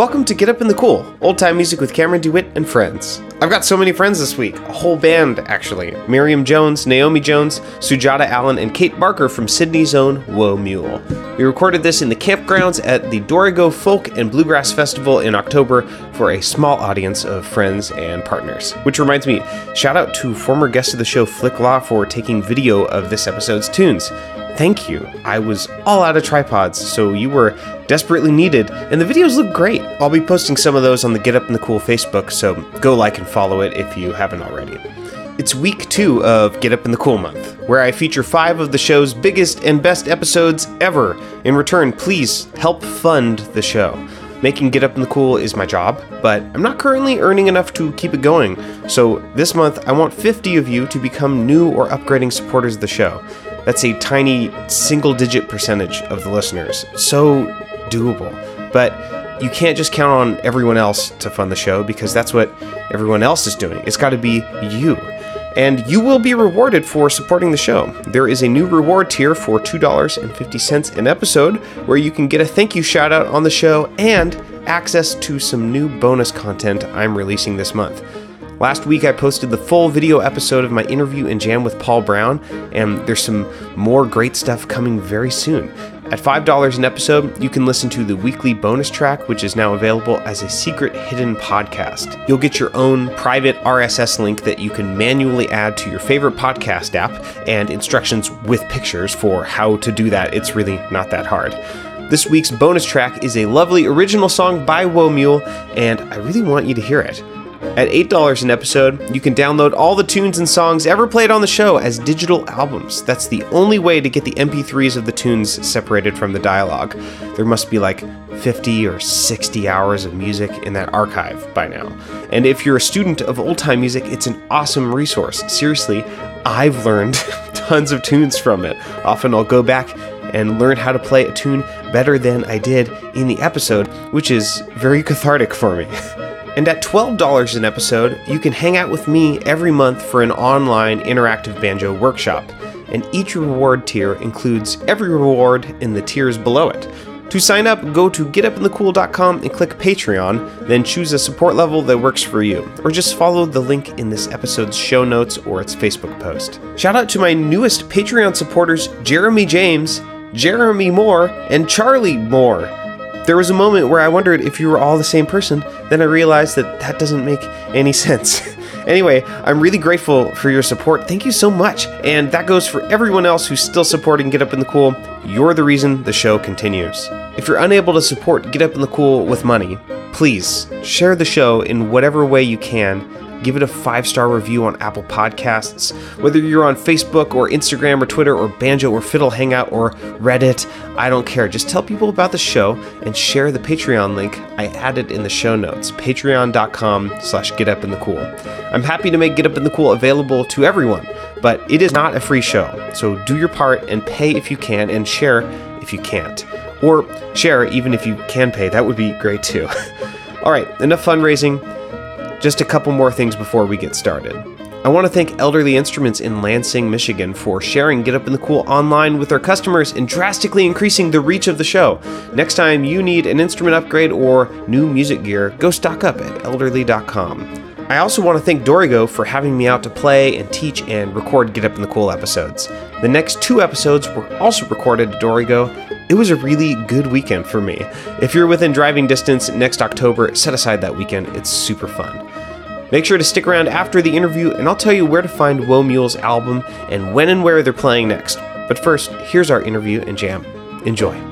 Welcome to Get Up in the Cool, old time music with Cameron DeWitt and friends. I've got so many friends this week, a whole band actually. Miriam Jones, Naomi Jones, Sujata Allen, and Kate Barker from Sydney's own Whoa Mule. We recorded this in the campgrounds at the Dorrigo Folk and Bluegrass Festival in October for a small audience of friends and partners. Which reminds me, shout out to former guest of the show Flick Law for taking video of this episode's tunes thank you. I was all out of tripods, so you were desperately needed, and the videos look great. I'll be posting some of those on the Get Up in the Cool Facebook, so go like and follow it if you haven't already. It's week two of Get Up in the Cool month, where I feature five of the show's biggest and best episodes ever. In return, please help fund the show. Making Get Up in the Cool is my job, but I'm not currently earning enough to keep it going. So this month, I want 50 of you to become new or upgrading supporters of the show. That's a tiny single digit percentage of the listeners. So doable. But you can't just count on everyone else to fund the show because that's what everyone else is doing. It's got to be you. And you will be rewarded for supporting the show. There is a new reward tier for $2.50 an episode where you can get a thank you shout out on the show and access to some new bonus content I'm releasing this month. Last week, I posted the full video episode of my interview and jam with Paul Brown, and there's some more great stuff coming very soon. At $5 an episode, you can listen to the weekly bonus track, which is now available as a secret hidden podcast. You'll get your own private RSS link that you can manually add to your favorite podcast app and instructions with pictures for how to do that. It's really not that hard. This week's bonus track is a lovely original song by Whoa Mule, and I really want you to hear it. At $8 an episode, you can download all the tunes and songs ever played on the show as digital albums. That's the only way to get the MP3s of the tunes separated from the dialogue. There must be like 50 or 60 hours of music in that archive by now. And if you're a student of old time music, it's an awesome resource. Seriously, I've learned tons of tunes from it. Often I'll go back and learn how to play a tune better than I did in the episode, which is very cathartic for me. And at $12 an episode, you can hang out with me every month for an online interactive banjo workshop. And each reward tier includes every reward in the tiers below it. To sign up, go to getupinthecool.com and click Patreon, then choose a support level that works for you, or just follow the link in this episode's show notes or its Facebook post. Shout out to my newest Patreon supporters, Jeremy James, Jeremy Moore, and Charlie Moore. There was a moment where I wondered if you were all the same person, then I realized that that doesn't make any sense. anyway, I'm really grateful for your support. Thank you so much. And that goes for everyone else who's still supporting Get Up in the Cool. You're the reason the show continues. If you're unable to support Get Up in the Cool with money, please share the show in whatever way you can give it a five star review on Apple Podcasts. Whether you're on Facebook or Instagram or Twitter or Banjo or Fiddle Hangout or Reddit, I don't care. Just tell people about the show and share the Patreon link I added in the show notes, patreon.com slash getupinthecool. I'm happy to make Get Up in the Cool available to everyone, but it is not a free show. So do your part and pay if you can and share if you can't. Or share even if you can pay. That would be great too. All right, enough fundraising. Just a couple more things before we get started. I want to thank Elderly Instruments in Lansing, Michigan for sharing Get Up in the Cool online with their customers and drastically increasing the reach of the show. Next time you need an instrument upgrade or new music gear, go stock up at elderly.com. I also want to thank Dorrigo for having me out to play and teach and record Get Up in the Cool episodes. The next two episodes were also recorded at Dorrigo. It was a really good weekend for me. If you're within driving distance next October, set aside that weekend. It's super fun. Make sure to stick around after the interview, and I'll tell you where to find Whoa Mule's album and when and where they're playing next. But first, here's our interview and jam. Enjoy.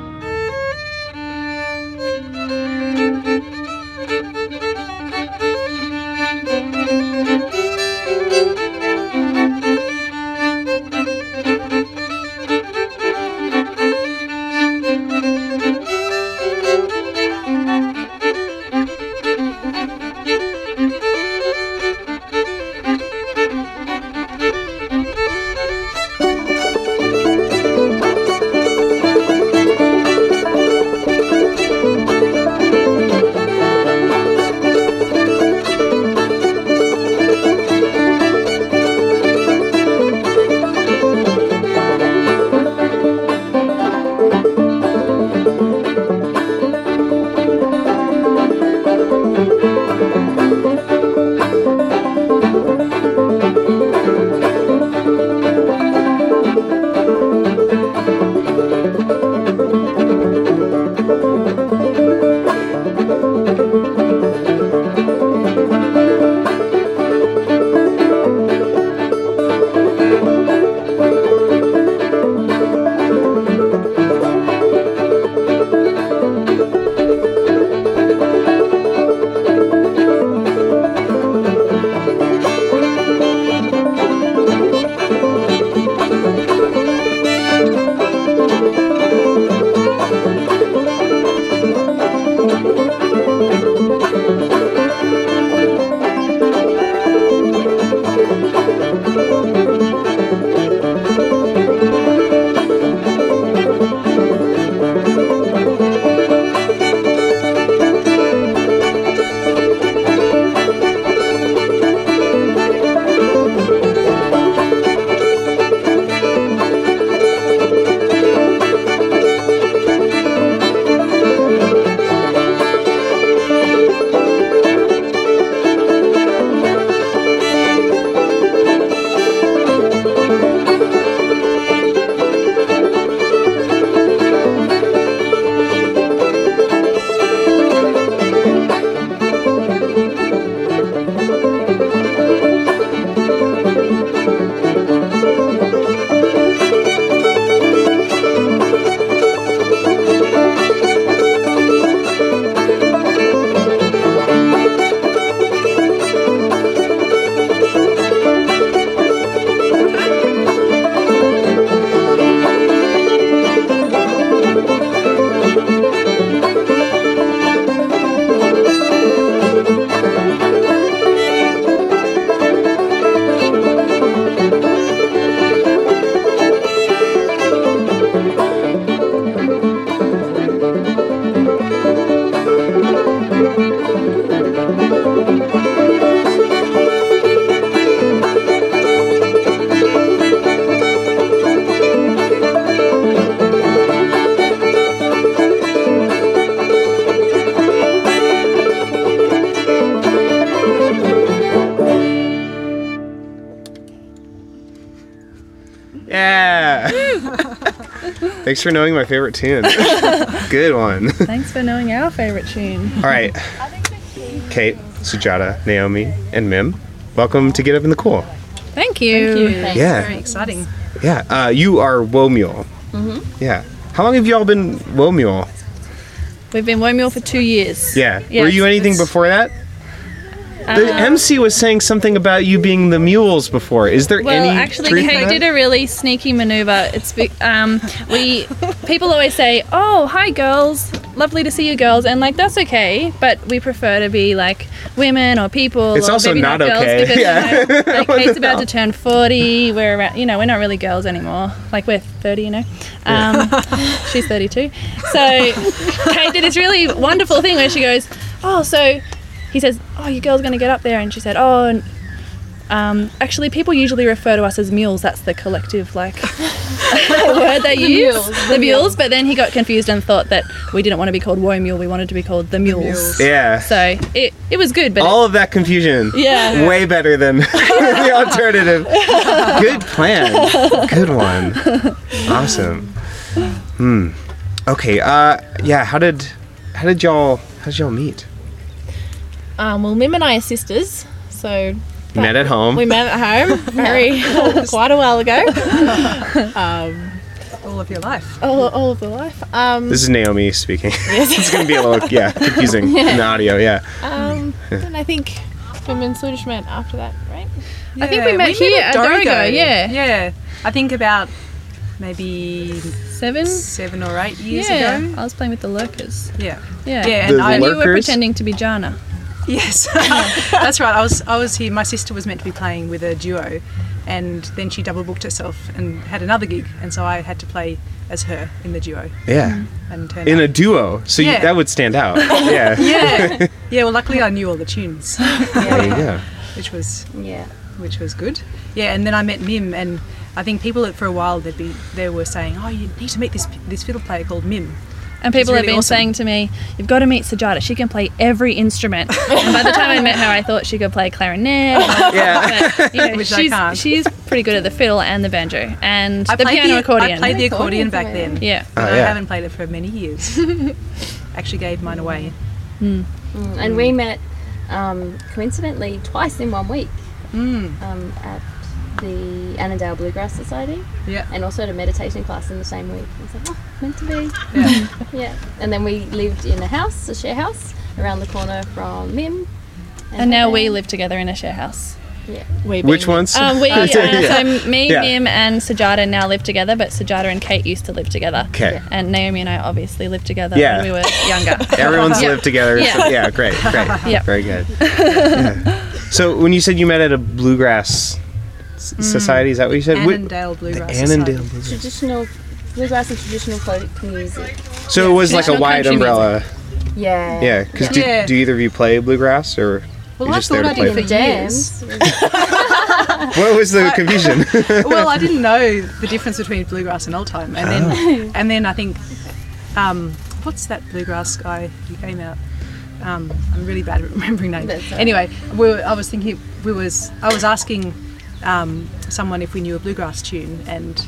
Thanks for knowing my favorite tune. Good one. Thanks for knowing our favorite tune. All right. Kate, Sujata, Naomi, and Mim, welcome to Get Up in the Cool. Thank you. Yeah. Very exciting. Yeah. Uh, you are Whoa Mule. Mm-hmm. Yeah. How long have you all been Whoa Mule? We've been Whoa Mule for two years. Yeah. Yes, Were you anything before that? The Uh, MC was saying something about you being the mules before. Is there Well, any actually, truth to Kate that? did a really sneaky maneuver. It's be- um, we people always say, "Oh, hi, girls. Lovely to see you, girls," and like that's okay. But we prefer to be like women or people. It's or also maybe not girls okay. Because, Yeah. you know, like Kate's about to turn forty. We're around, you know, we're not really girls anymore. Like we're thirty, you know. Um, she's thirty-two. So Kate did this really wonderful thing where she goes, "Oh, so." He says, "Oh, your girl's gonna get up there," and she said, "Oh, and um, actually, people usually refer to us as mules. That's the collective like word they use, mules, the mules. But then he got confused and thought that we didn't want to be called Whoa Mule. We wanted to be called the Mules. Mules. Yeah. So it, it was good, but all of that confusion. Yeah. Way better than the alternative. Good plan. Good one. Awesome. Hmm. Okay. Uh. Yeah. How did How did y'all How did y'all meet? Um, well, Mim and I are sisters, so Met at home. we met at home very quite a while ago. Um, all of your life. All, all of the life. Um, this is Naomi speaking. it's gonna be a little yeah confusing in the audio. Yeah. um, and I think Mim and Sujata met after that, right? I think we met here at at Dorrigo, yeah. Yeah. I think about maybe seven. seven or eight years Yeah, ago. I was playing with the lurkers. Yeah. Yeah, Yeah, The and I and you were pretending to be Jana. Yes, that's right. I was I was here. My sister was meant to be playing with a duo, and then she double booked herself and had another gig, and so I had to play as her in the duo Yeah. Mm-hmm. and turn In up. a duo, so you, that would stand out. Yeah. yeah, yeah. Well, luckily I knew all the tunes, There you which was Yeah. which was good. Yeah, and then I met Mim, and I think people for a while they'd be they were saying, "Oh, you need to meet this this fiddle player called Mim." And people have been awesome. saying to me, "You've got to meet Sujata. She can play every instrument." and by the time I met her, I thought she could play clarinet. Yeah. But, you know, Which I she's, can't. she's pretty good at the fiddle and the banjo and I the piano the, accordion. I played the accordion back then. yeah. Oh, I haven't played it for many years. Actually, gave mine away. Mm, and we met um, coincidentally twice in one week Mm. um, at the Annandale Bluegrass Society Yeah. and also at a meditation class in the same week. I was like, oh, meant to be. Yeah. Yeah. And then we lived in a house, a share house, around the corner from Mim. And now we live together in a share house. Yeah. Which ones? Um, we, uh, Yeah. so me, Yeah. Mim, and Sujata now live together, but Sujata and Kate used to live together. Okay. And Naomi and I obviously lived together Yeah. when we were younger. Everyone's lived together. Yeah. so- yeah, great, great. Yeah. Very good. Yeah. So when you said you met at a bluegrass s- society, is that what you said? Annandale Bluegrass. Annandale Society. Bluegrass. Traditional bluegrass and traditional folk music. So it was like a Traditional wide country umbrella. Yeah. Yeah, because do, Yeah. do either of you play bluegrass or Well, you're I just there thought to I play? did for Jams. What was the confusion? well, I didn't know the difference between bluegrass and old time, and then Oh. and then I think, um, what's that bluegrass guy who came out? Um, I'm really bad at remembering names. That's. Anyway, we were, I was thinking we was I was asking um, someone if we knew a bluegrass tune, and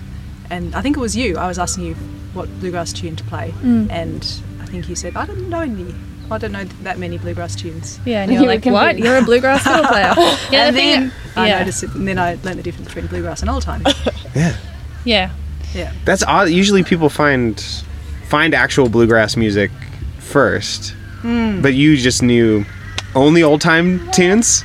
and I think it was you. I was asking you what bluegrass tune to play, Mm. and I think you said I don't know any. I don't know that many bluegrass tunes. Yeah, and you're You were like, what? You're a bluegrass fiddle player. Yeah, and the thing- then I yeah. noticed it, and then I learned the difference between bluegrass and old time. yeah, Yeah. yeah. that's odd. Usually people find find actual bluegrass music first, Hmm. but you just knew only old time tunes.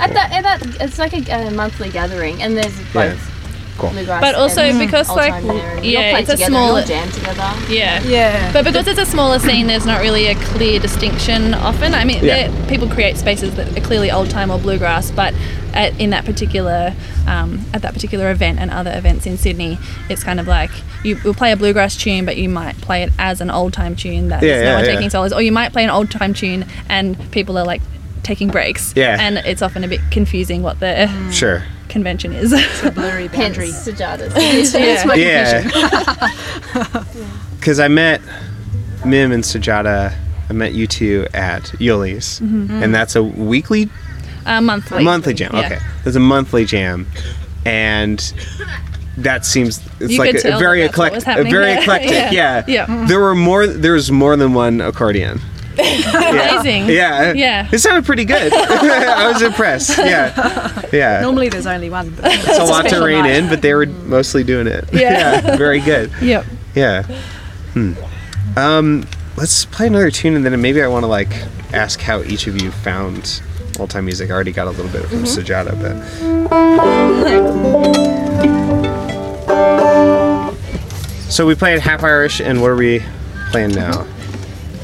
At that, at that, it's like a, a monthly gathering, and there's both Cool. But also and because, like, time there, yeah, it's a together, small- jam together. Yeah. Yeah. But because it's a smaller scene, there's not really a clear distinction often. I mean, Yeah. people create spaces that are clearly old time or bluegrass, but at, in that particular um, at that particular event and other events in Sydney, it's kind of like you will play a bluegrass tune, but you might play it as an old time tune that Yeah, there's yeah, no one yeah. taking solos, or you might play an old time tune and people are like taking breaks. Yeah. And it's often a bit confusing what the Sure. convention is. a blurry Hence boundary. Sujatas. yeah. my Yeah. Because I met Mim and Sujata. I met you two at Yulli's, and that's a weekly, Uh, monthly. a monthly jam. Yeah. Okay, there's a monthly jam, and that seems it's You like a, a very that that's what was eclectic, a very there. eclectic. Yeah. Yeah. Yeah. There were more. There was more than one accordion. Amazing. Yeah. Yeah. It sounded pretty good. I was impressed. Yeah. Yeah. Normally there's only one. But it's a lot to rein in, but they were mostly doing it. Yeah. very good. Yep. Yeah. Hmm. Um, let's play another tune, and then maybe I want to like ask how each of you found old time music. I already got a little bit from Sujata, but. So we played Half Irish, and what are we playing now?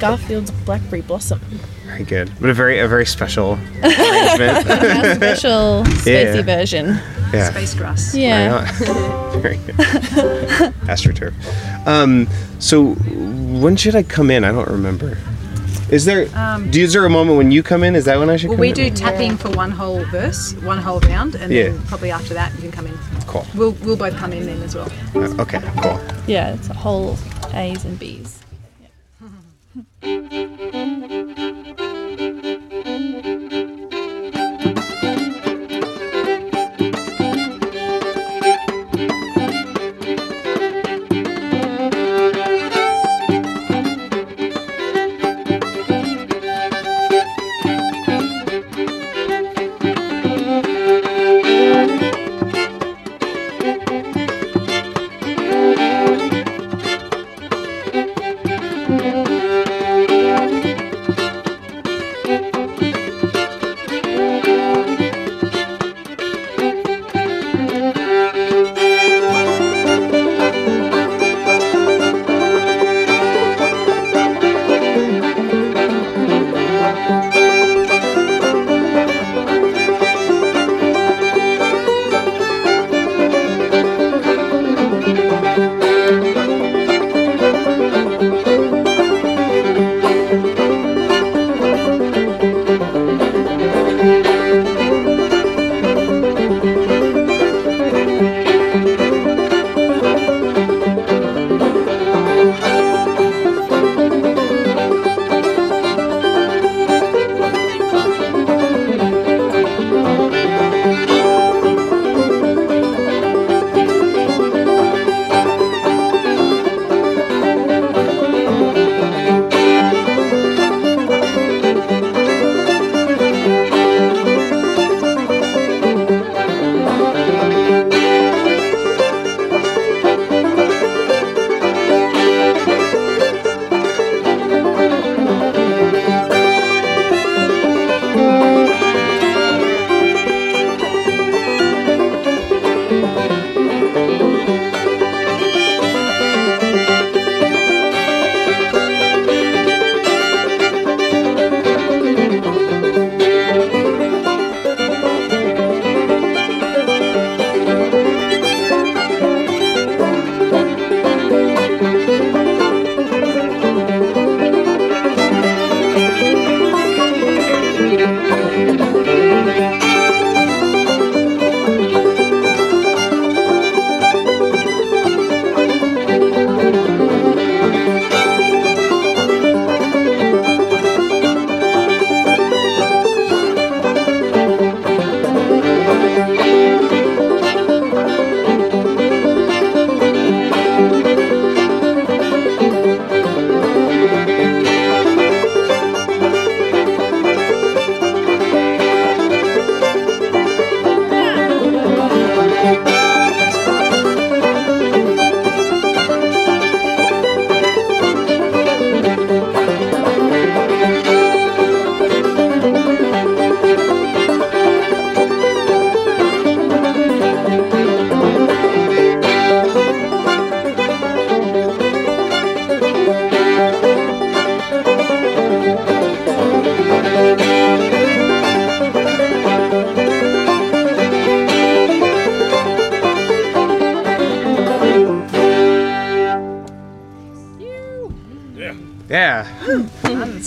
Garfield's Blackberry Blossom. Very good, but a very a very special arrangement. A special spacey Yeah. version. yeah. Space grass. Yeah. Very good. AstroTurf. Um, so when should I come in? I don't remember. Is there? do, is there a moment when you come in? Is that when I should Well, come we in? do tapping for one whole verse, one whole round, and Yeah. then probably after that you can come in. Cool. We'll we'll both come in then as well. Uh, okay. Cool. Yeah, it's a whole A's and B's.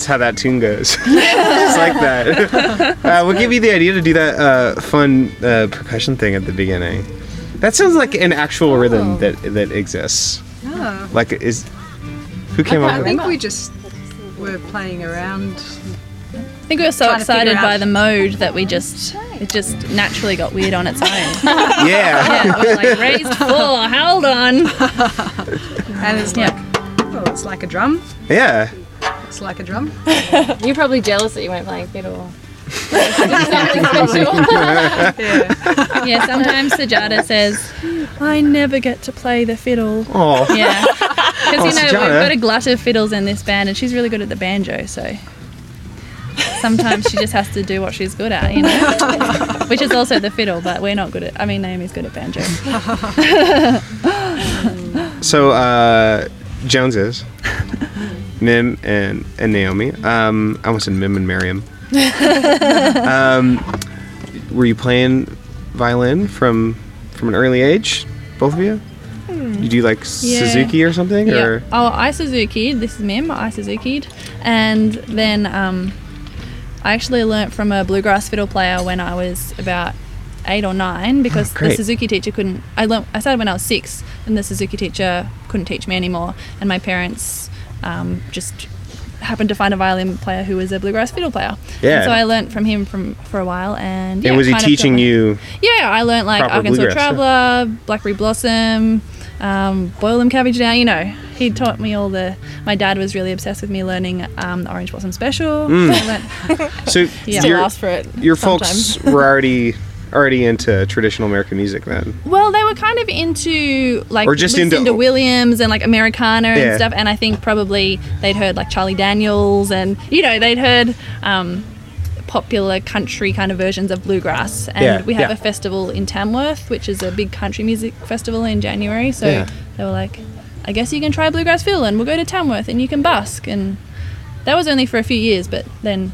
How that tune goes. Just like that. Uh, what gave you the idea to do that uh, fun uh, percussion thing at the beginning? That sounds like an actual rhythm that that exists. Ah. Like is who came up I think we just were playing around. I think we were so Trying to figure excited by the mode that we just it just naturally got weird on its own. Yeah. yeah, we were like raised four, hold on. And it's Yeah. like, oh, it's like a drum. Yeah. It's like a drum. You're probably jealous that you weren't playing fiddle. Something special. Yeah. Yeah, sometimes Sujata says, I never get to play the fiddle. Oh. Yeah. Because, you know, Sujata. we've got a glut of fiddles in this band and she's really good at the banjo, so sometimes she just has to do what she's good at, you know? Which is also the fiddle, but we're not good at, I mean, Naomi's good at banjo. So uh, Jones is Mim and and Naomi. Um, I almost said Mim and Miriam. um, were you playing violin from from an early age, both of you? Did you do like Yeah. Suzuki or something, Yeah. or Oh, I Suzuki. This is Mim. I Suzuki. And then um, I actually learnt from a bluegrass fiddle player when I was about eight or nine because the. Suzuki teacher couldn't. I learnt. I started when I was six, and the Suzuki teacher couldn't teach me anymore. And my parents um, just happened to find a violin player who was a bluegrass fiddle player. Yeah. And so I learnt from him from for a while, and yeah, and was he kind of got teaching my- you? yeah, I learnt like Arkansas bluegrass stuff. Traveller, Blackberry Blossom, um, Boil them cabbage down. You know, he taught me all the. My dad was really obsessed with me learning um, the Orange Blossom Special. Mm. So I learnt- So Yeah. Still your ask for it. your sometimes. folks were already already into traditional American music then. well, they were kind of into like Or just into- Lucinda Williams and like Americana and stuff. And I think probably they'd heard like Charlie Daniels and you know they'd heard. Um, popular country kind of versions of bluegrass and Yeah, we have yeah. a festival in Tamworth which is a big country music festival in January so Yeah. they were like I guess you can try bluegrass fiddle and we'll go to Tamworth and you can busk and that was only for a few years but then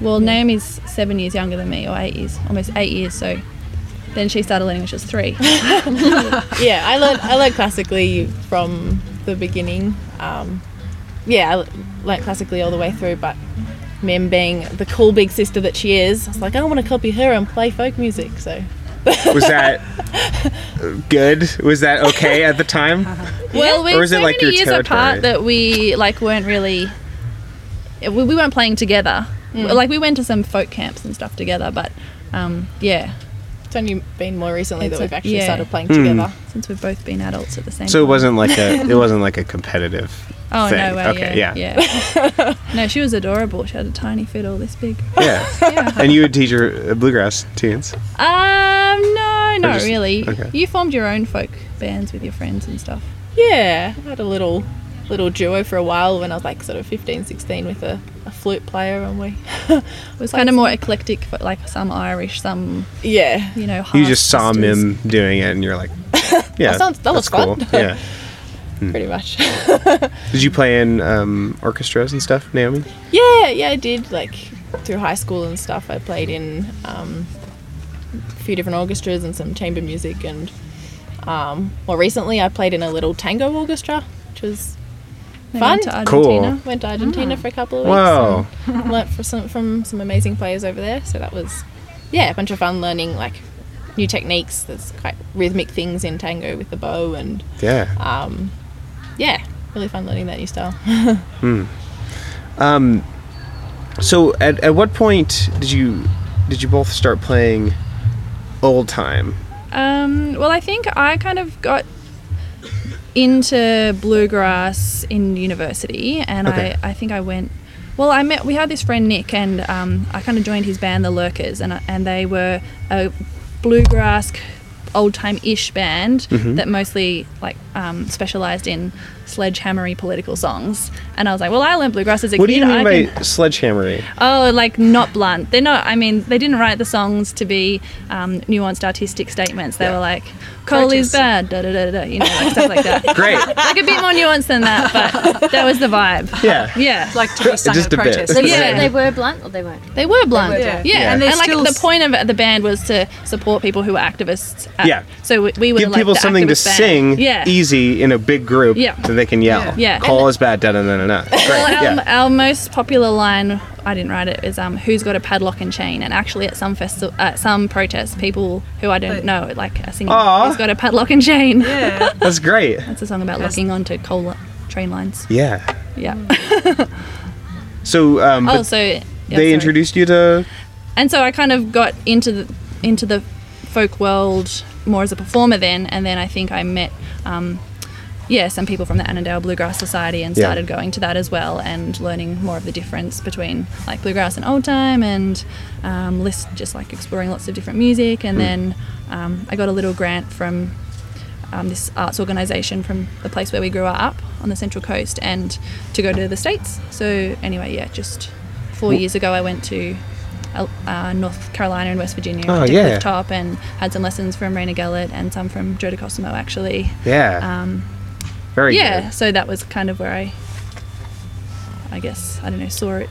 well Naomi's seven years younger than me or eight years almost eight years so then she started learning when she was three yeah, I learned I learned classically from the beginning. Um, yeah, I l- learnt classically all the way through, but Mim being the cool big sister that she is, I was like, I want to copy her and play folk music. So Was that good? Was that okay at the time? Well, we Or were is it so like many your years territory? apart that we like weren't really. We, we weren't playing together. Like we went to some folk camps and stuff together, but um, yeah, it's only been more recently It's that we've actually yeah. started playing Hmm. together. since we've both been adults at the same So time. it wasn't like a it wasn't like a competitive Oh thing. no way! okay, yeah, yeah. yeah. no, she was adorable. She had a tiny fiddle this big. Yeah. Yeah. And you would teach her uh, bluegrass tunes. Um, no, not just- really. okay. You formed your own folk bands with your friends and stuff. Yeah, I had a little little duo for a while when I was like sort of 15, 16 with a, a flute player, and we It was kind of more eclectic, but like some Irish, some yeah. you know. You half just saw sisters. Mim doing it, and you're like, yeah, That sounds- that was cool. fun. Yeah. Pretty much. Did you play in um, orchestras and stuff, Naomi? Yeah, yeah, I did. Like through high school and stuff, I played in um, a few different orchestras and some chamber music. And um, more recently, I played in a little tango orchestra, which was They fun. went to Cool. Argentina. Went to Argentina for a couple of weeks. Whoa. and Learnt for some, from some amazing players over there. So that was, yeah, a bunch of fun learning like new techniques. There's quite rhythmic things in tango with the bow and Yeah. um, yeah, really fun learning that new style. hmm. Um, so at, at what point did you did you both start playing old time? Um, well, I think I kind of got into bluegrass in university, and Okay. I, I think I went. Well, I met. We had this friend Nick, and um, I kind of joined his band, the Lurkers, and I- and they were a bluegrass, old time ish band Mm-hmm. that mostly like um, specialized in sledgehammery political songs. And I was like, well, I learned bluegrass as a What do you mean I by can- sledgehammery? Oh, like not blunt. They're not. I mean, they didn't write the songs to be um, nuanced artistic statements. They Yeah. were like, "Coal is bad," da da da da. You know, like stuff like that. Great. like a bit more nuanced than that, but that was the vibe. Yeah. Yeah, Like to be sung Just at a bit. protest. They, Yeah. they were blunt or they weren't? they were blunt. were yeah. yeah, Yeah. and, And like still the point of the band was to support people who were activists. At, Yeah. So we, we were Give like people the something to band. sing Yeah. easy in a big group Yeah. That they can yell. Yeah. Call is bad, da da da da da. Great. Well, our, yeah. our most popular line, I didn't write it, is um, "Who's got a padlock and chain?" And actually, at some festival, at some protests, people who I don't know like are singing Aw. "Who's got a padlock and chain?" Yeah. That's great. That's a song about locking onto coal li- train lines. Yeah. Yeah. So, um, oh, so yeah, they sorry. introduced you to. and so I kind of got into the into the folk world more as a performer then, and then I think I met. Um, yeah, some people from the Annandale Bluegrass Society and Yeah. started going to that as well and learning more of the difference between like bluegrass and old time and um, list just like exploring lots of different music. And then um, I got a little grant from um, this arts organisation from the place where we grew up on the Central Coast and to go to the States. So, anyway, yeah, just four years ago I went to uh, uh, North Carolina and West Virginia Oh, yeah. Clifftop and had some lessons from Rayna Gellert and some from Joe DeCosimo actually. Yeah. Um, very yeah, good. so that was kind of where I, I guess, I don't know, saw it,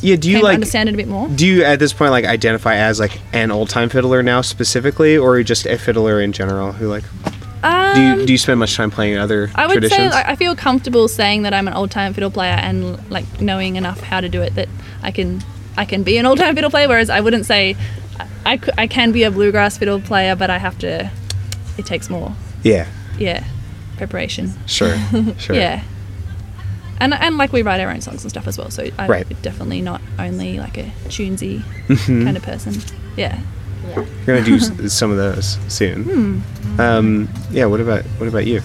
Yeah. Do you like? understand it a bit more. Do you at this point like identify as like an old time fiddler now specifically, or just a fiddler in general who like? Um, Do you do you spend much time playing other I would traditions? say like, I feel comfortable saying that I'm an old time fiddle player and like knowing enough how to do it that I can I can be an old time fiddle player. Whereas I wouldn't say I, I can be a bluegrass fiddle player, but I have to. It takes more. yeah. Yeah, preparation. Sure. Sure. Yeah. And, and like we write our own songs and stuff as well, so I'm Right. definitely not only like a tunesy Mm-hmm. kind of person. Yeah. Yeah. You're gonna do some of those soon. Hmm. Um, yeah. What about what about you?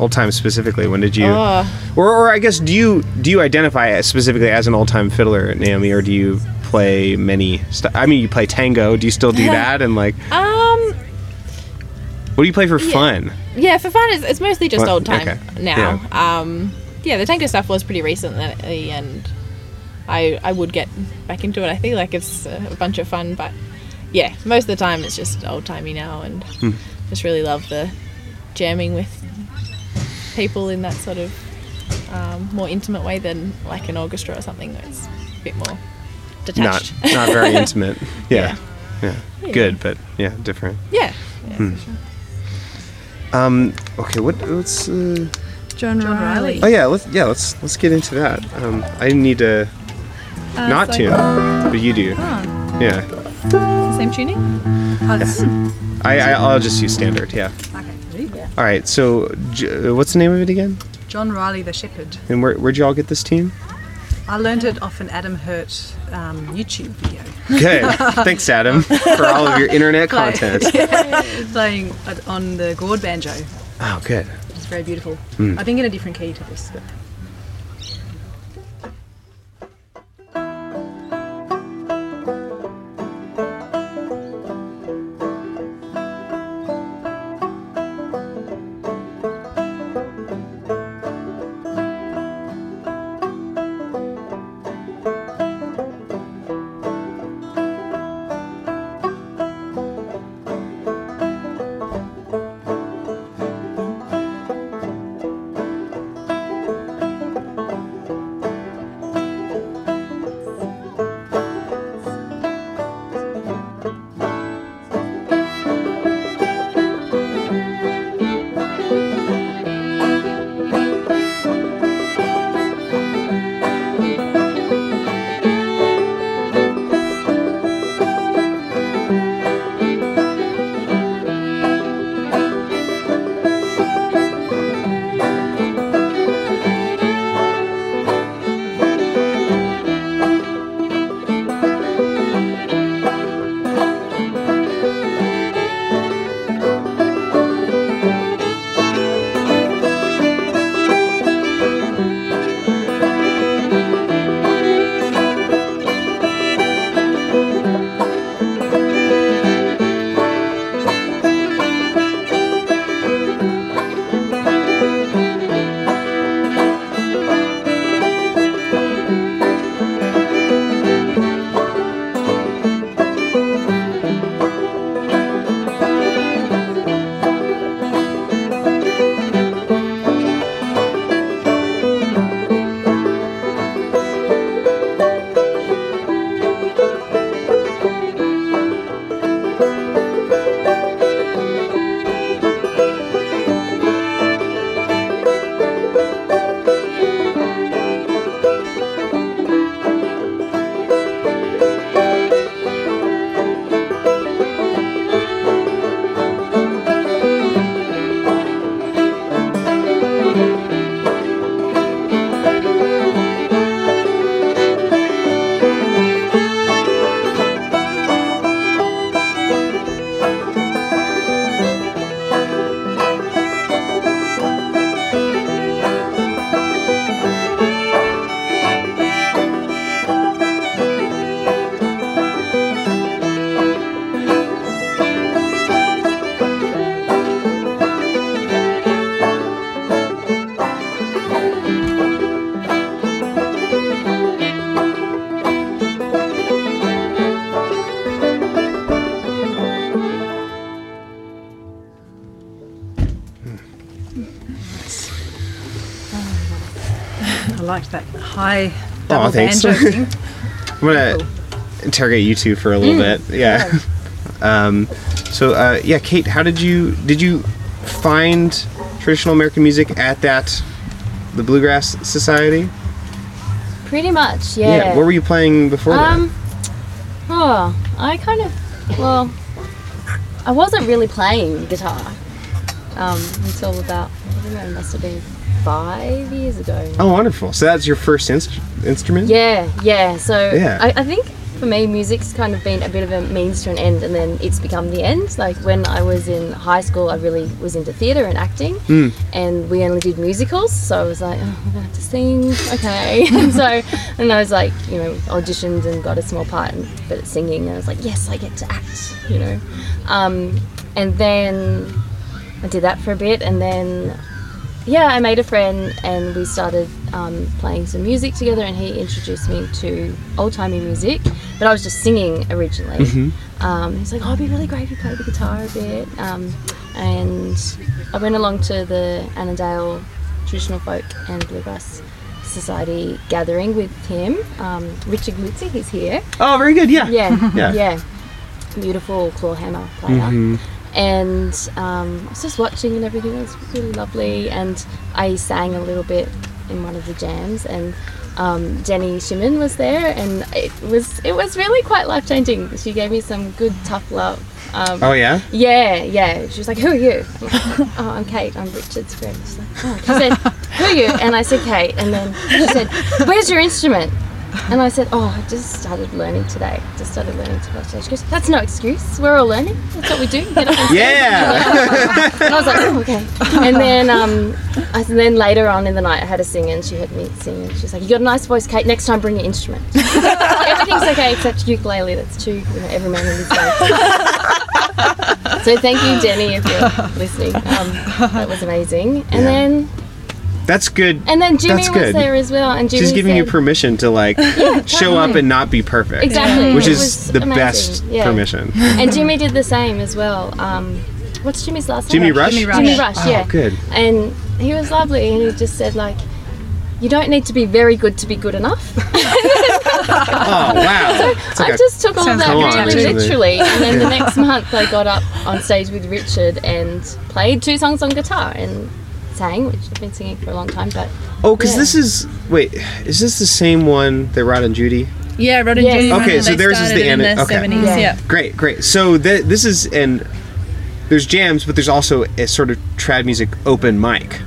Old time specifically. When did you? Oh, Or, or I guess do you do you identify as specifically as an old time fiddler, Naomi, or do you play many? St- I mean, you play tango. Do you still do that? And like, um, what do you play for fun? yeah, for fun, it's, it's mostly just Well, old time okay. now. Um, yeah, the tango stuff was pretty recently, and I I would get back into it. I think like it's a bunch of fun, but yeah, most of the time it's just old timey now, and Hmm. just really love the jamming with people in that sort of um, more intimate way than like an orchestra or something. It's a bit more detached. not not very intimate. Yeah. yeah. Yeah. Good, but yeah, different. yeah. yeah Hmm. For sure. Um, okay, what what's uh, John, John Riley. Oh yeah, let's yeah, let's let's get into that. Um, I need to Uh, not it's tune, like- but you do. Oh, Yeah. same tuning? This- I, I I'll just use standard. Yeah. okay. All right. So, J- uh, what's the name of it again? John Riley the Shepherd. And where where'd you all get this tune? I learned it off an Adam Hurt um, YouTube video. Good. Thanks, Adam, for all of your internet Like- content. Playing on the gourd banjo. Oh, good. It's very beautiful. Hmm. I think in a different key to this. But that high Aw, double thanks. banjo thing. I'm gonna interrogate you two for a little bit. Yeah. um, so uh, yeah, Kate, how did you did you find traditional American music at that the Bluegrass Society? Pretty much, yeah. Yeah. What were you playing before Um, oh, I kind of, well, I wasn't really playing guitar um, until about, I don't know, it must have been five years ago. Oh, wonderful. So that's your first inst- instrument? Yeah, yeah. So Yeah. I, I think for me, music's kind of been a bit of a means to an end, and then it's become the end. Like when I was in high school, I really was into theatre and acting, Hmm. and we only did musicals. So I was like, oh, I'm gonna have to sing, okay. and so, and I was like, you know, auditioned and got a small part, and, but it's singing. And I was like, yes, I get to act, you know. Um, and then I did that for a bit, and then yeah, I made a friend and we started um, playing some music together, and he introduced me to old timey music. But I was just singing originally. Um, he's like, "Oh, it'd be really great if you played the guitar a bit." Um, and I went along to the Annandale Traditional Folk and Bluegrass Society gathering with him. Um, Richard Glitzy, he's here. Oh, very good. Yeah. Yeah, Yeah. yeah, Beautiful clawhammer player. Mm-hmm. And um, I was just watching and everything It was really lovely. And I sang a little bit in one of the jams, and um, Jenny Shimon was there, and it was it was really quite life changing. She gave me some good tough love. Um, Oh yeah. yeah, yeah. She was like, "Who are you?" I'm like, oh, I'm Kate. I'm Richard's friend. She's like, oh. She said, "Who are you?" And I said, "Kate." And then she said, "Where's your instrument?" And I said, "Oh, I just started learning today. Just started learning to stage." She goes, "That's no excuse. We're all learning. That's what we do. Get up on. Yeah. And I was like, "Oh, okay." And then, um, I, and then later on in the night, I had a sing, and she heard me sing, and she's like, "You got a nice voice, Kate. Next time, bring your instrument. Everything's okay except ukulele. That's true. You know, every man in his way." So thank you, Jenny, if you're listening. Um, that was amazing. And Yeah. then That's good. and then Jimmy That's was good. there as well. And Jimmy She's giving you permission to like show up and not be perfect. exactly, Which is the amazing. best Yeah. permission. And Jimmy did the same as well. Um, what's Jimmy's last Jimmy name? Rush? Jimmy Rush. Jimmy Rush, Oh, yeah. good. And he was lovely, and he just said like. You don't need to be very good to be good enough. Oh wow. It's like I a- just took all that like really tattoo. literally, and then the next month I got up on stage with Richard and played two songs on guitar and sang, which I've been singing for a long time. But oh, because yeah. this is wait, is this the same one that Rod and Judy? Yeah, Rod and Yes. Judy. Okay, so they theirs is the in Anna- the okay. 70s. Yeah. Yeah. Great, great. So th- this is and there's jams, but there's also a sort of trad music open mic.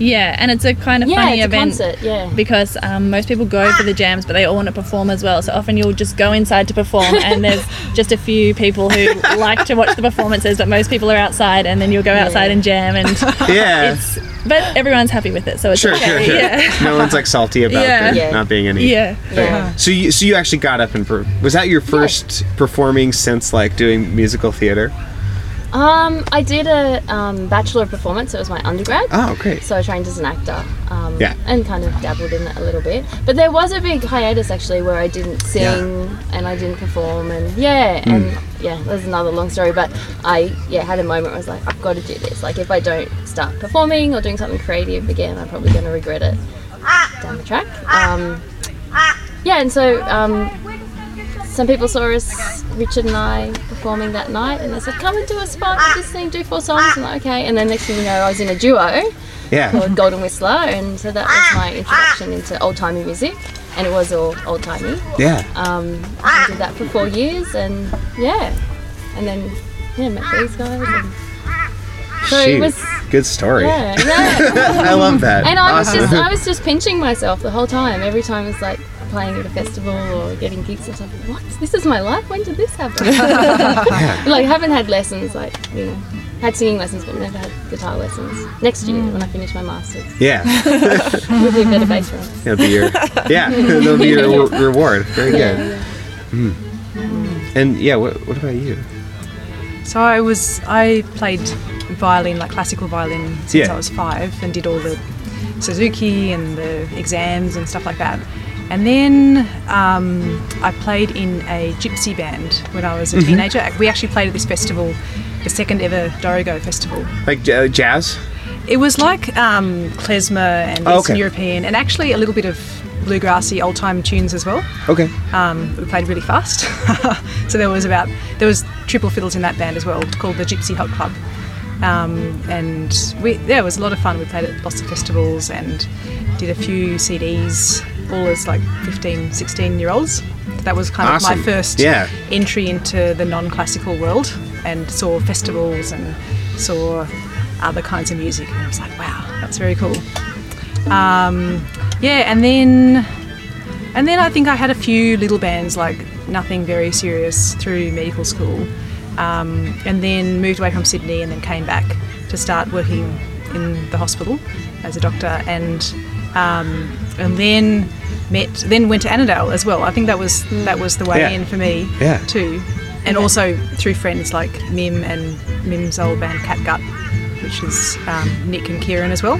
Yeah, and it's a kind of yeah, funny it's a event. concert. Yeah. because um, most people go for the jams, but they all want to perform as well. So often you'll just go inside to perform, and there's just a few people who like to watch the performances, but most people are outside, and then you'll go outside and jam, and Yeah. it's but everyone's happy with it, so it's Sure, okay. sure, sure. Yeah, No one's like salty about Yeah. there Yeah. not being any. yeah. Yeah. So you so you actually got up and per- was that your first performing since like doing musical theater? Um, I did a um, bachelor of performance. So it was my undergrad. Oh, great. So I trained as an actor. Um, Yeah. And kind of dabbled in it a little bit. But there was a big hiatus actually where I didn't sing Yeah. and I didn't perform and yeah Hmm. and yeah there's another long story. But I yeah had a moment where I was like I've got to do this. Like if I don't start performing or doing something creative again, I'm probably going to regret it down the track. Um, yeah, and so um, some people saw us, Richard and I, performing that night, and they said, "Come and do a spot ah. with this thing, do four songs." And I'm like, okay, and then next thing you know, I was in a duo Yeah. called Golden Whistler, and so that was ah. my introduction into old timey music, and it was all old timey. Yeah. Um, I ah. did that for four years, and yeah, and then yeah, met these guys. And, so Shoot. it was Good story. yeah, yeah. I love that. And I was just I was just pinching myself the whole time. Every time it's like playing at a festival or getting gigs and stuff. What? This is my life? When did this happen? like I haven't had lessons like, you know. Had singing lessons but never had guitar lessons. Next year mm. when I finish my masters. yeah. Will be a better bass drum. That'll be your yeah. That'll be your re- reward. Very good. Yeah, hmm. And yeah, what, what about you? So I was I played violin, like classical violin, since Yeah. I was five, and did all the Suzuki and the exams and stuff like that. And then um, I played in a gypsy band when I was a teenager. We actually played at this festival, the second ever Dorrigo festival. Like uh, jazz? It was like um, klezmer and Oh, Eastern okay. European, and actually a little bit of bluegrassy old time tunes as well. Okay. Um, we played really fast, so there was about there was triple fiddles in that band as well, called the Gypsy Hot Club. Um, and we yeah, it was a lot of fun. We played at lots of festivals and did a few CDs, all as like 15, 16 year olds. That was kind of my first Yeah. entry into the non-classical world, and saw festivals and saw other kinds of music. And I was like, wow, that's very cool. Um, yeah, and then and then I think I had a few little bands, like nothing very serious, through medical school. Um, and then moved away from Sydney and then came back to start working in the hospital as a doctor. And um, and then met, then went to Annandale as well. I think that was that was the way Yeah. in for me Yeah. too. And also through friends like Mim and Mim's old band Catgut, which is um, Nick and Kieran as well.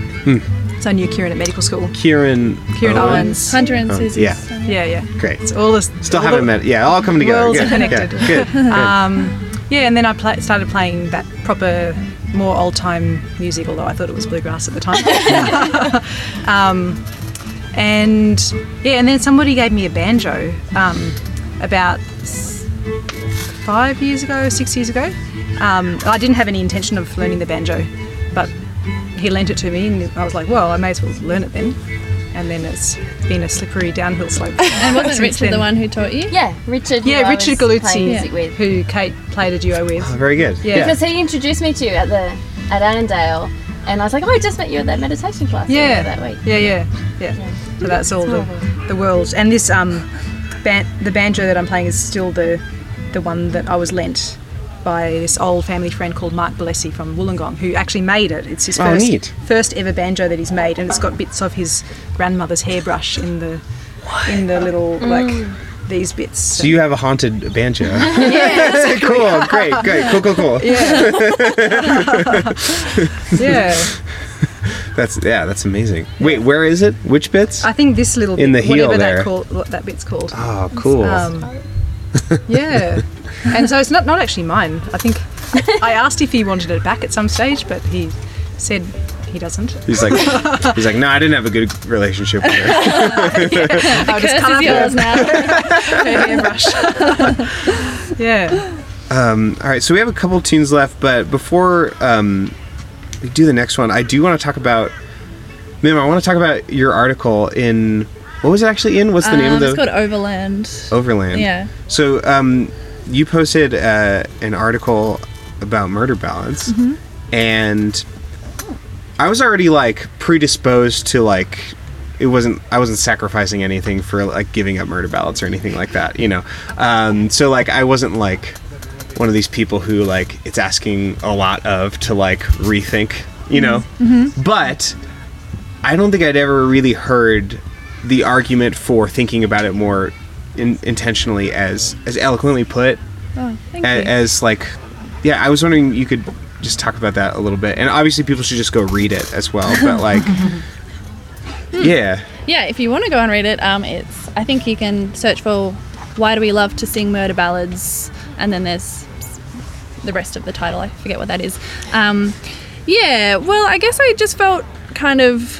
So I knew Kieran at medical school. Kieran. Kieran Owens. Hunter and Susie's yeah. Yeah, yeah. Great. It's all this. Still all haven't the- met. Yeah, all coming together. worlds Good. are connected. Yeah, good. good. Um, yeah, and then I pla started playing that proper, more old time music, although I thought it was bluegrass at the time. um, and yeah, and then somebody gave me a banjo um, about five years ago, six years ago. Um, I didn't have any intention of learning the banjo, but he lent it to me, and I was like, well, I may as well learn it then. And then it's been a slippery downhill slope. And wasn't since Richard the one who taught you? Yeah, Richard. Yeah, I Richard Galuzzi, music who Kate played a duo with. Oh, very good. Yeah. Because he introduced me to you at the at Annandale, and I was like, oh, I just met you at that meditation class Yeah, that week. yeah, yeah, yeah. So that's all the, the world. And this um, ban- the banjo that I'm playing is still the the one that I was lent by this old family friend called Mark Balesi from Wollongong, who actually made it. It's his Oh, first neat. first ever banjo that he's made, and it's got bits of his grandmother's hairbrush in the in the little like these bits. So you have a haunted banjo. yeah. cool. Great. Great. Cool. Cool. Cool. yeah, That's yeah. That's amazing. Wait, where is it? Which bits? I think this little In bit, the heel whatever there. that call, what that bit's called. oh, cool. Um, yeah, and so it's not not actually mine. I think I asked if he wanted it back at some stage, but he said he doesn't. he's like, he's like, no, I didn't have a good relationship with her. I just Curse cut is off yours her, now. her hairbrush. yeah. Um, all right, so we have a couple tunes left, but before um, we do the next one, I do want to talk about. Mim, I want to talk about your article in. What was it actually in? What's the name Um, of it's called Overland. Overland? Yeah. So um, you posted uh, an article about murder ballads, Mm-hmm. and I was already like predisposed to like it wasn't I wasn't sacrificing anything for like giving up murder ballads or anything like that, you know. Um, so like I wasn't like one of these people who like it's asking a lot of to like rethink, you know. But I don't think I'd ever really heard the argument for thinking about it more in, intentionally as as eloquently put Oh, thank a- you. as like yeah i was wondering you could just talk about that a little bit and obviously people should just go read it as well but like yeah Yeah, if you want to go and read it, um, it's I think you can search for "Why Do We Love to Sing Murder Ballads," and then there's the rest of the title. I forget what that is. Um, yeah, well, I guess I just felt kind of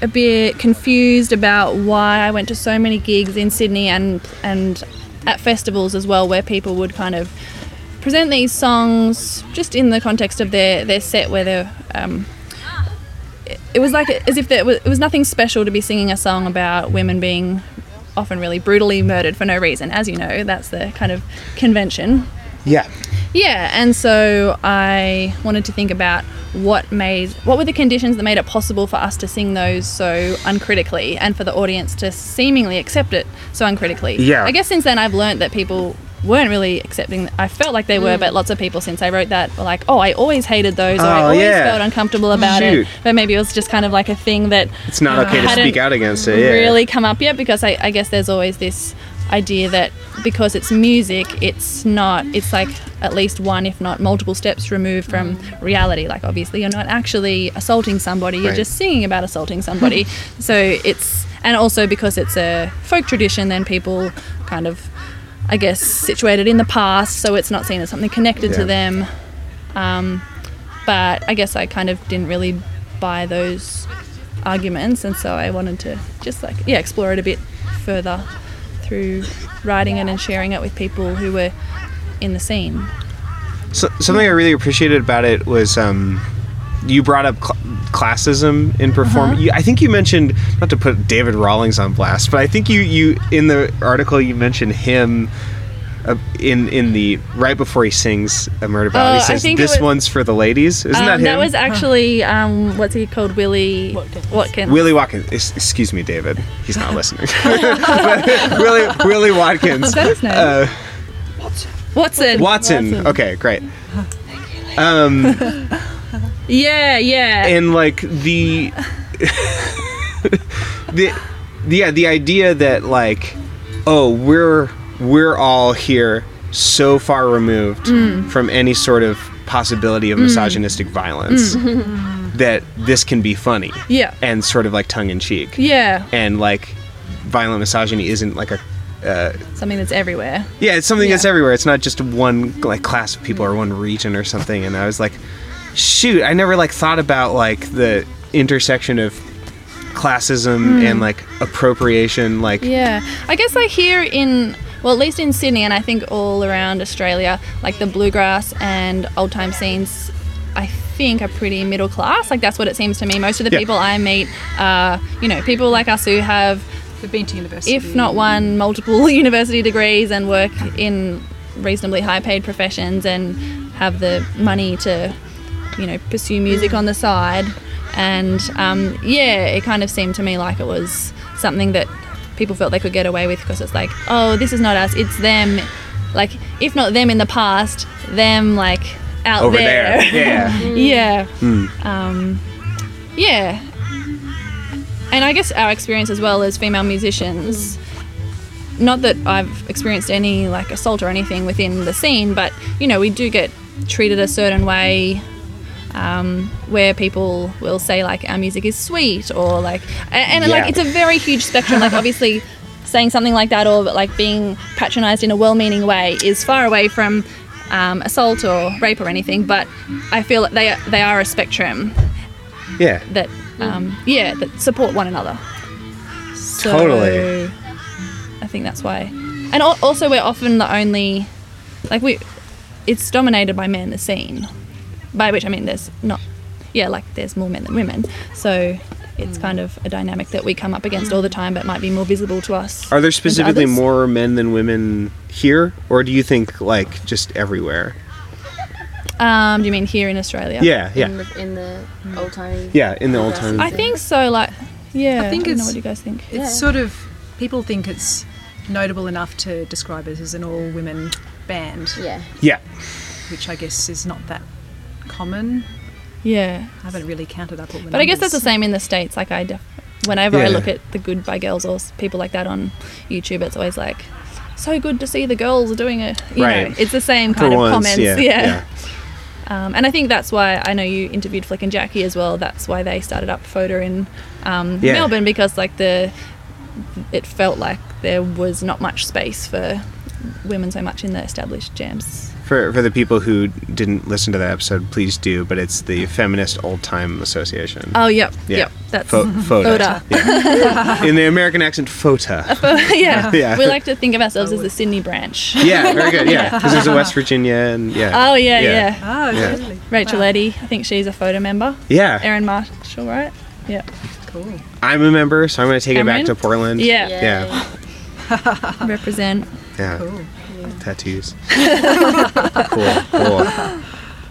a bit confused about why I went to so many gigs in Sydney and and at festivals as well, where people would kind of present these songs just in the context of their their set, where they're um, it was like as if there was, it was nothing special to be singing a song about women being often really brutally murdered for no reason. As you know, that's the kind of convention. yeah Yeah, and so I wanted to think about what made what were the conditions that made it possible for us to sing those so uncritically and for the audience to seemingly accept it so uncritically. Yeah. I guess since then I've learned that people weren't really accepting I felt like they were mm. but lots of people since I wrote that were like, "Oh, I always hated those or I Oh, always yeah. felt uncomfortable about Shoot. it." But maybe it was just kind of like a thing that it's not okay to uh, speak out against it yeah really come up yet because I, I guess there's always this idea that because it's music, it's not, it's like at least one, if not multiple steps removed from reality. Like, obviously, you're not actually assaulting somebody, you're Right. just singing about assaulting somebody. so it's, and also because it's a folk tradition, then people kind of, I guess, situated in the past, so it's not seen as something connected Yeah. to them. Um, but I guess I kind of didn't really buy those arguments, and so I wanted to just like yeah explore it a bit further through writing it and sharing it with people who were in the scene. So, something I really appreciated about it was um, you brought up cl- classism in performance. Uh-huh. I think you mentioned not to put David Rawlings on blast, but I think you you in the article you mentioned him. Uh, in in the right before he sings a murder ballad, Oh, he says, "This was- one's for the ladies." Isn't that Um, him? that was actually um, what's he called? Willie Watkins. Watkins. Willie Watkins. Excuse me, David. He's not listening. But Willie Willie Watkins. Is that his name? Uh, Watson. Watson. Okay, great. Um, Yeah, yeah. and like the the yeah the idea that like oh we're we're all here so far removed Mm. from any sort of possibility of misogynistic violence that this can be funny Mm. yeah. and sort of like tongue in cheek Yeah. and like violent misogyny isn't like a uh, Something that's everywhere. yeah it's something that's everywhere it's not just one like class of people or one region or something and i was like shoot i never like thought about like the intersection of classism and like appropriation like Yeah. I guess like here in well, at least in Sydney and I think all around Australia, like the bluegrass and old time scenes I think are pretty middle class. Like that's what it seems to me. Most of the Yeah. people I meet are, you know, people like us who have They've been to university. if not one, multiple university degrees and work in reasonably high paid professions and have the money to, you know, pursue music on the side. And um, yeah, it kind of seemed to me like it was something that people felt they could get away with because it's like, oh, this is not us, it's them. Like, if not them in the past, them like out over there, yeah yeah. Hmm. Um, yeah. And I guess our experience as well as female musicians. Not that I've experienced any like assault or anything within the scene, but you know we do get treated a certain way, um, where people will say like our music is sweet or like, and, and Yeah. like it's a very huge spectrum. Like obviously, saying something like that or like being patronised in a well-meaning way is far away from um, assault or rape or anything. But I feel that they they are a spectrum yeah that um, yeah that support one another. So, Totally. I think that's why, and also we're often the only, like we, it's dominated by men. The scene, by which I mean there's not, yeah, like there's more men than women. So it's kind of a dynamic that we come up against all the time, but might be more visible to us. are there specifically more men than women here or do you think like just everywhere Um, do you mean here in Australia? yeah yeah In the, in the old time. yeah in the old time I think so. Like, yeah. I think don't know it's- what do you guys think. It's Yeah. sort of people think it's notable enough to describe it as an all women band, Yeah. yeah which I guess is not that common. Yeah. I haven't really counted up all the But I guess that's the same in the states. Like I, def- whenever I look at the Goodbye Girls or people like that on YouTube, it's always like, so good to see the girls doing it. You Right. know, it's the same For kind of once, comments. yeah, Yeah. yeah. Um, and I think that's why I know you interviewed Flick and Jackie as well. That's why they started up Foda in um, Yeah. Melbourne because like the, it felt like there was not much space for women so much in the established jams. For, for the people who didn't listen to that episode, please do. But it's the Feminist Old Time Association. Oh, yep, yeah, yep. That's Fo- FOTA. Foda. Yeah. In the American accent, FOTA. yeah. Yeah. We like to think of ourselves as the Sydney branch. Yeah, very good. Yeah, because there's a West Virginia and yeah. Oh yeah, yeah. Oh, Yeah. really? Rachel Eddy, I think she's a FOTA member. Yeah, Erynn Marshall, right? Yeah. Cool. I'm a member, so I'm going to take it back to Portland. Yeah. Yeah. Represent. Yeah. Cool. Tattoos. cool. Cool.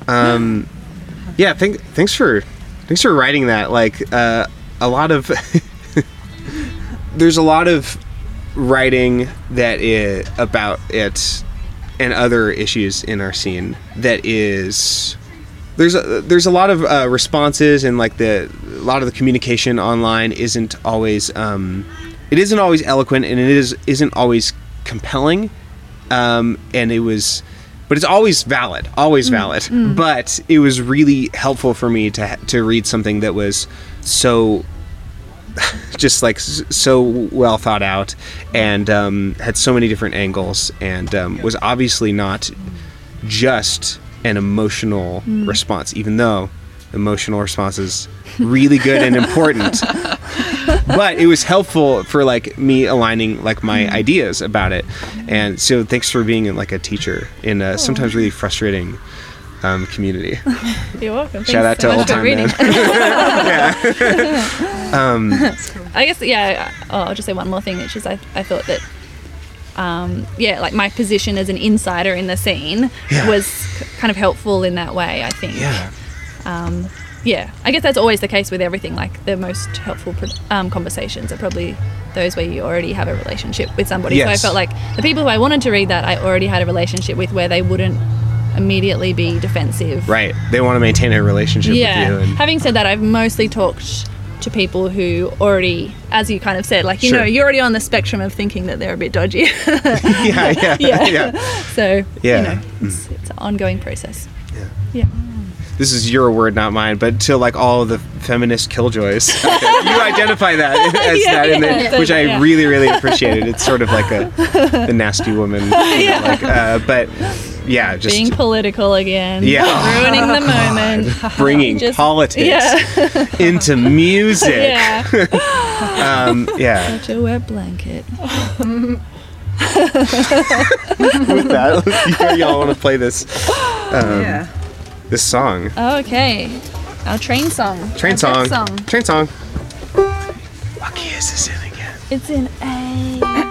Um, yeah. Thank, thanks for thanks for writing that. Like uh, a lot of there's a lot of writing that is about it and other issues in our scene that is there's a, there's a lot of uh, responses and like the a lot of the communication online isn't always um, it isn't always eloquent and it is isn't always compelling um, and it was but it's always valid always valid. But it was really helpful for me to to read something that was so just like so well thought out and um, had so many different angles and um, was obviously not just an emotional response, even though emotional response is really good and important. but it was helpful for like me aligning like my ideas about it. And so thanks for being like a teacher in a sometimes really frustrating um, community. You're welcome. Shout out Thanks to so Old much for Time. Man. I guess yeah. Oh, I'll just say one more thing, which is I, I thought that um, yeah, like my position as an insider in the scene Yeah. was k- kind of helpful in that way. I think. Yeah. Um, yeah, I guess that's always the case with everything. Like the most helpful um, conversations are probably those where you already have a relationship with somebody. So I felt like the people who I wanted to read that I already had a relationship with, where they wouldn't immediately be defensive. Right. They want to maintain a relationship Yeah. with you. And, Having said that, I've mostly talked to people who already, as you kind of said, like you Sure. know, you're already on the spectrum of thinking that they're a bit dodgy. yeah, yeah, Yeah. yeah. so Yeah. you know, it's, it's an ongoing process. Yeah. Yeah. This is your word, not mine. But to like all of the feminist killjoys, you identify that as Yeah, that, in the, yeah. which I Yeah. really, really appreciated. It's sort of like a the nasty woman. you know, like, uh, but yeah, just Being political again. Yeah. Ruining the moment. bringing just- politics Yeah. into music. yeah. Um, yeah. Such a wet blanket. With that, y'all want to play this um, yeah. This song? Okay. Our train song. Train Our song. best song. Train song. What key is this in again? It's in A.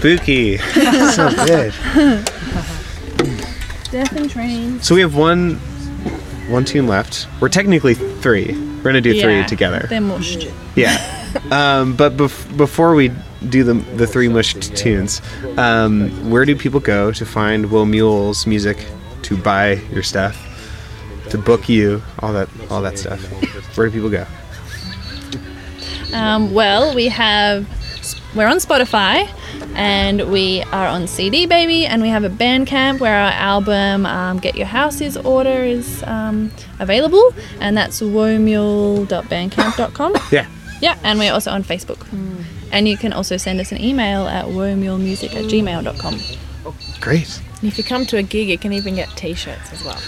spooky. so good. Death and trains. So we have one one tune left. We're technically three. We're gonna do three together. They're mushed. Yeah. Um, but bef- before we do the the three mushed tunes, um, where do people go to find Whoa Mule's music, to buy your stuff, to book you, all that all that stuff? Where do people go? Um, well, we have we're on Spotify and we are on CD Baby and we have a Bandcamp where our album um, Get Your House's order is um, available and that's whoamule.bandcamp.com. Yeah. Yeah, and we're also on Facebook. And you can also send us an email at whoamulemusic at gmail.com Great. And if you come to a gig, you can even get T-shirts as well.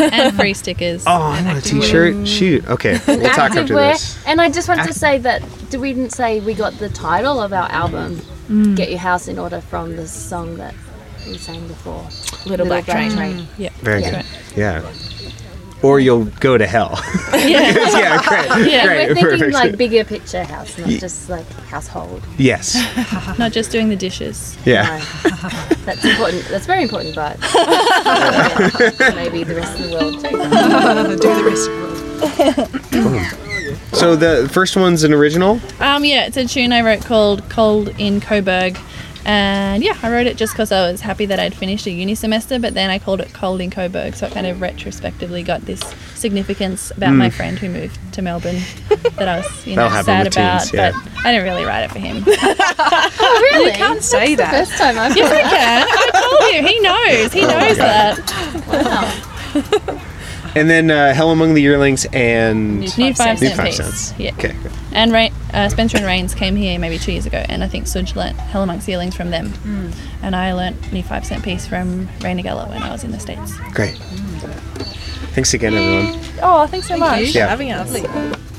and free stickers. Oh, I want a T-shirt. Shoot. Okay, we'll talk after Activewear. this. And I just want Act- to say that do we didn't say we got the title of our album, Mm. "Get Your House in Order" from the song that we sang before, Little, Black, Train. Yeah. Very Yeah. good. Yeah. Or you'll go to hell. Yeah. yeah, great. Yeah, great. We're thinking perfect. like bigger picture house, not just like household. yes. Not just doing the dishes. Yeah. No. That's important. That's very important, but yeah, maybe the rest of the world too. Do the rest of the world. So the first one's an original. Um, yeah, it's a tune I wrote called Cold in Coburg. And yeah, I wrote it just because I was happy that I'd finished a uni semester, but then I called it Cold in Coburg, so it kind of retrospectively got this significance about my friend who moved to Melbourne that I was, you know, sad about. teens, yeah. But I didn't really write it for him. really? You Can't say that. First time I've yes, I can. I told you. He knows. He knows that. And then uh, Hell Among the Yearlings and New five New cent Five piece. Cents. Yeah. Okay. good. And Ra- uh, Spencer and Rains came here maybe two years ago, and I think Suj learnt Hell Amongst the Yearlings from them. And I learnt New Five Cent Piece from Rayna Gellert when I was in the States. Great. Thanks again, everyone. Oh, thanks so much. Yeah. Having us. hands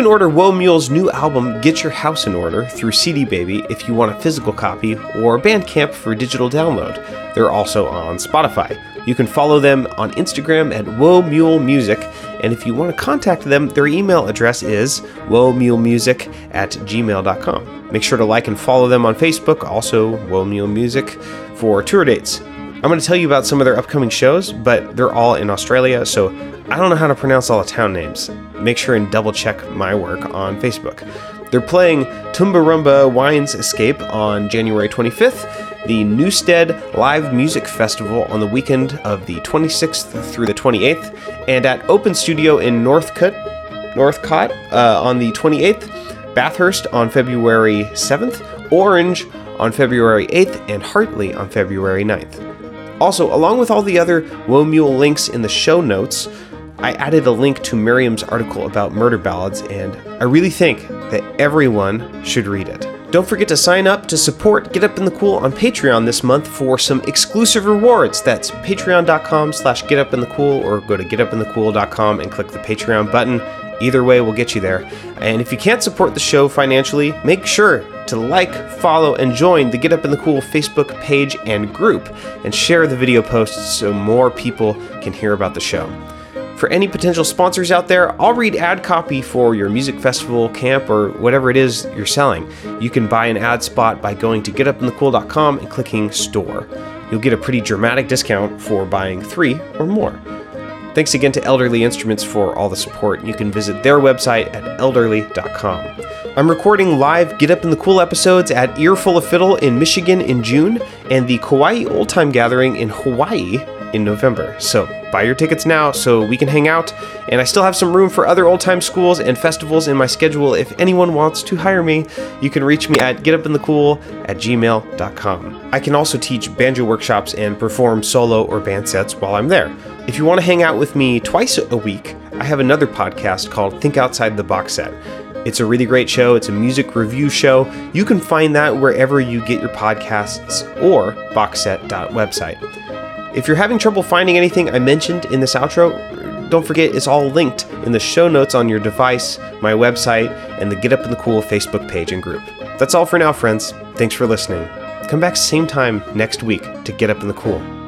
can order Whoa Mule's new album, Get Your House in Order, through CD Baby if you want a physical copy, or Bandcamp for digital download. They're also on Spotify. You can follow them on Instagram at Whoa Mule Music, and if you want to contact them, their email address is whoamulemusic at gmail.com. Make sure to like and follow them on Facebook, also Whoa Mule Music, for tour dates. I'm going to tell you about some of their upcoming shows, but they're all in Australia, so I don't know how to pronounce all the town names. Make sure and double check my work on Facebook. They're playing Tumbarumba Wines Escape on January 25th, the Newstead Live Music Festival on the weekend of the 26th through the 28th, and at Open Studio in Northcote, Northcott uh, on the 28th, Bathurst on February 7th, Orange on February 8th, and Hartley on February 9th. Also, along with all the other Whoa Mule links in the show notes, I added a link to Miriam's article about murder ballads, and I really think that everyone should read it. Don't forget to sign up to support Get Up in the Cool on Patreon this month for some exclusive rewards. That's patreon.com slash getupinthecool or go to getupinthecool.com and click the Patreon button. Either way we'll get you there. And if you can't support the show financially, make sure to like, follow, and join the Get Up in the Cool Facebook page and group, and share the video posts so more people can hear about the show. For any potential sponsors out there, I'll read ad copy for your music festival, camp, or whatever it is you're selling. You can buy an ad spot by going to getupinthecool.com and clicking store. You'll get a pretty dramatic discount for buying three or more. Thanks again to Elderly Instruments for all the support. You can visit their website at elderly.com. I'm recording live Get Up in the Cool episodes at Earful of Fiddle in Michigan in June and the Kauai Old Time Gathering in Hawaii in November. So buy your tickets now so we can hang out. And I still have some room for other old time schools and festivals in my schedule. If anyone wants to hire me, you can reach me at getupinthecool at gmail.com. I can also teach banjo workshops and perform solo or band sets while I'm there. If you want to hang out with me twice a week, I have another podcast called Think Outside the Box Set. It's a really great show. It's a music review show. You can find that wherever you get your podcasts or boxset.website. If you're having trouble finding anything I mentioned in this outro, don't forget it's all linked in the show notes on your device, my website, and the Get Up in the Cool Facebook page and group. That's all for now, friends. Thanks for listening. Come back same time next week to Get Up in the Cool.